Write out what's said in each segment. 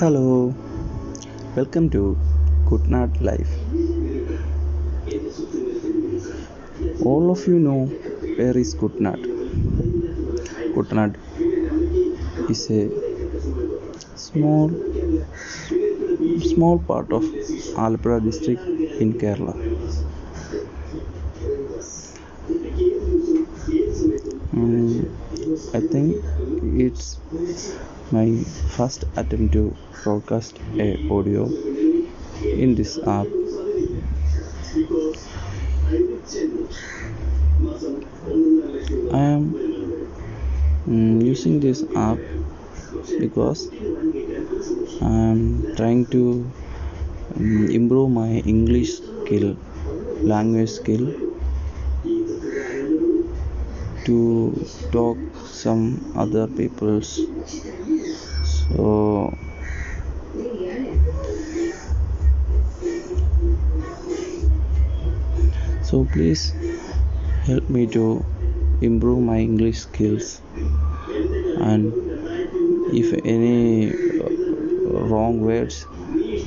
Hello, welcome to Kuttanad Life. All of you know where is Kuttanad. Good Night is a small small part of Alappuzha district in Kerala. I think it's my first attempt to broadcast a audio in this app. I am mm, using this app because I am trying to mm, improve my English skill, language skill to talk some other people's. So so please help me to improve my english skills. And if any uh, wrong words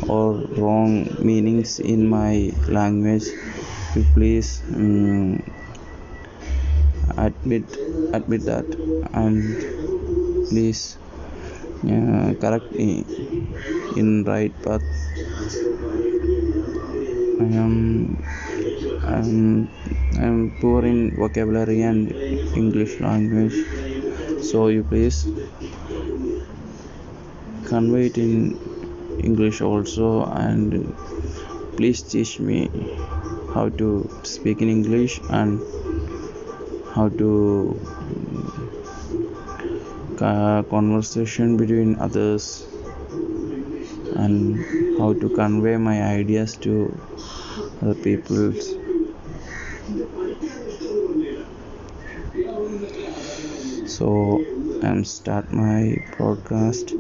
or wrong meanings in my language please um, admit admit that. And please uh, correct me in right path i am I'm, I'm poor in vocabulary and english language. So you please convey it in english also and please teach me how to speak in english and how to uh, conversation between others and how to convey my ideas to other people so i'm start my broadcast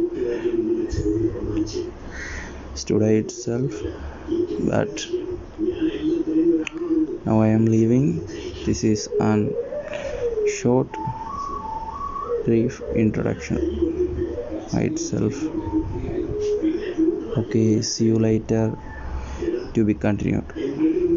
today itself but now i am leaving. This is an short brief introduction. By itself. Okay see you later. To be continued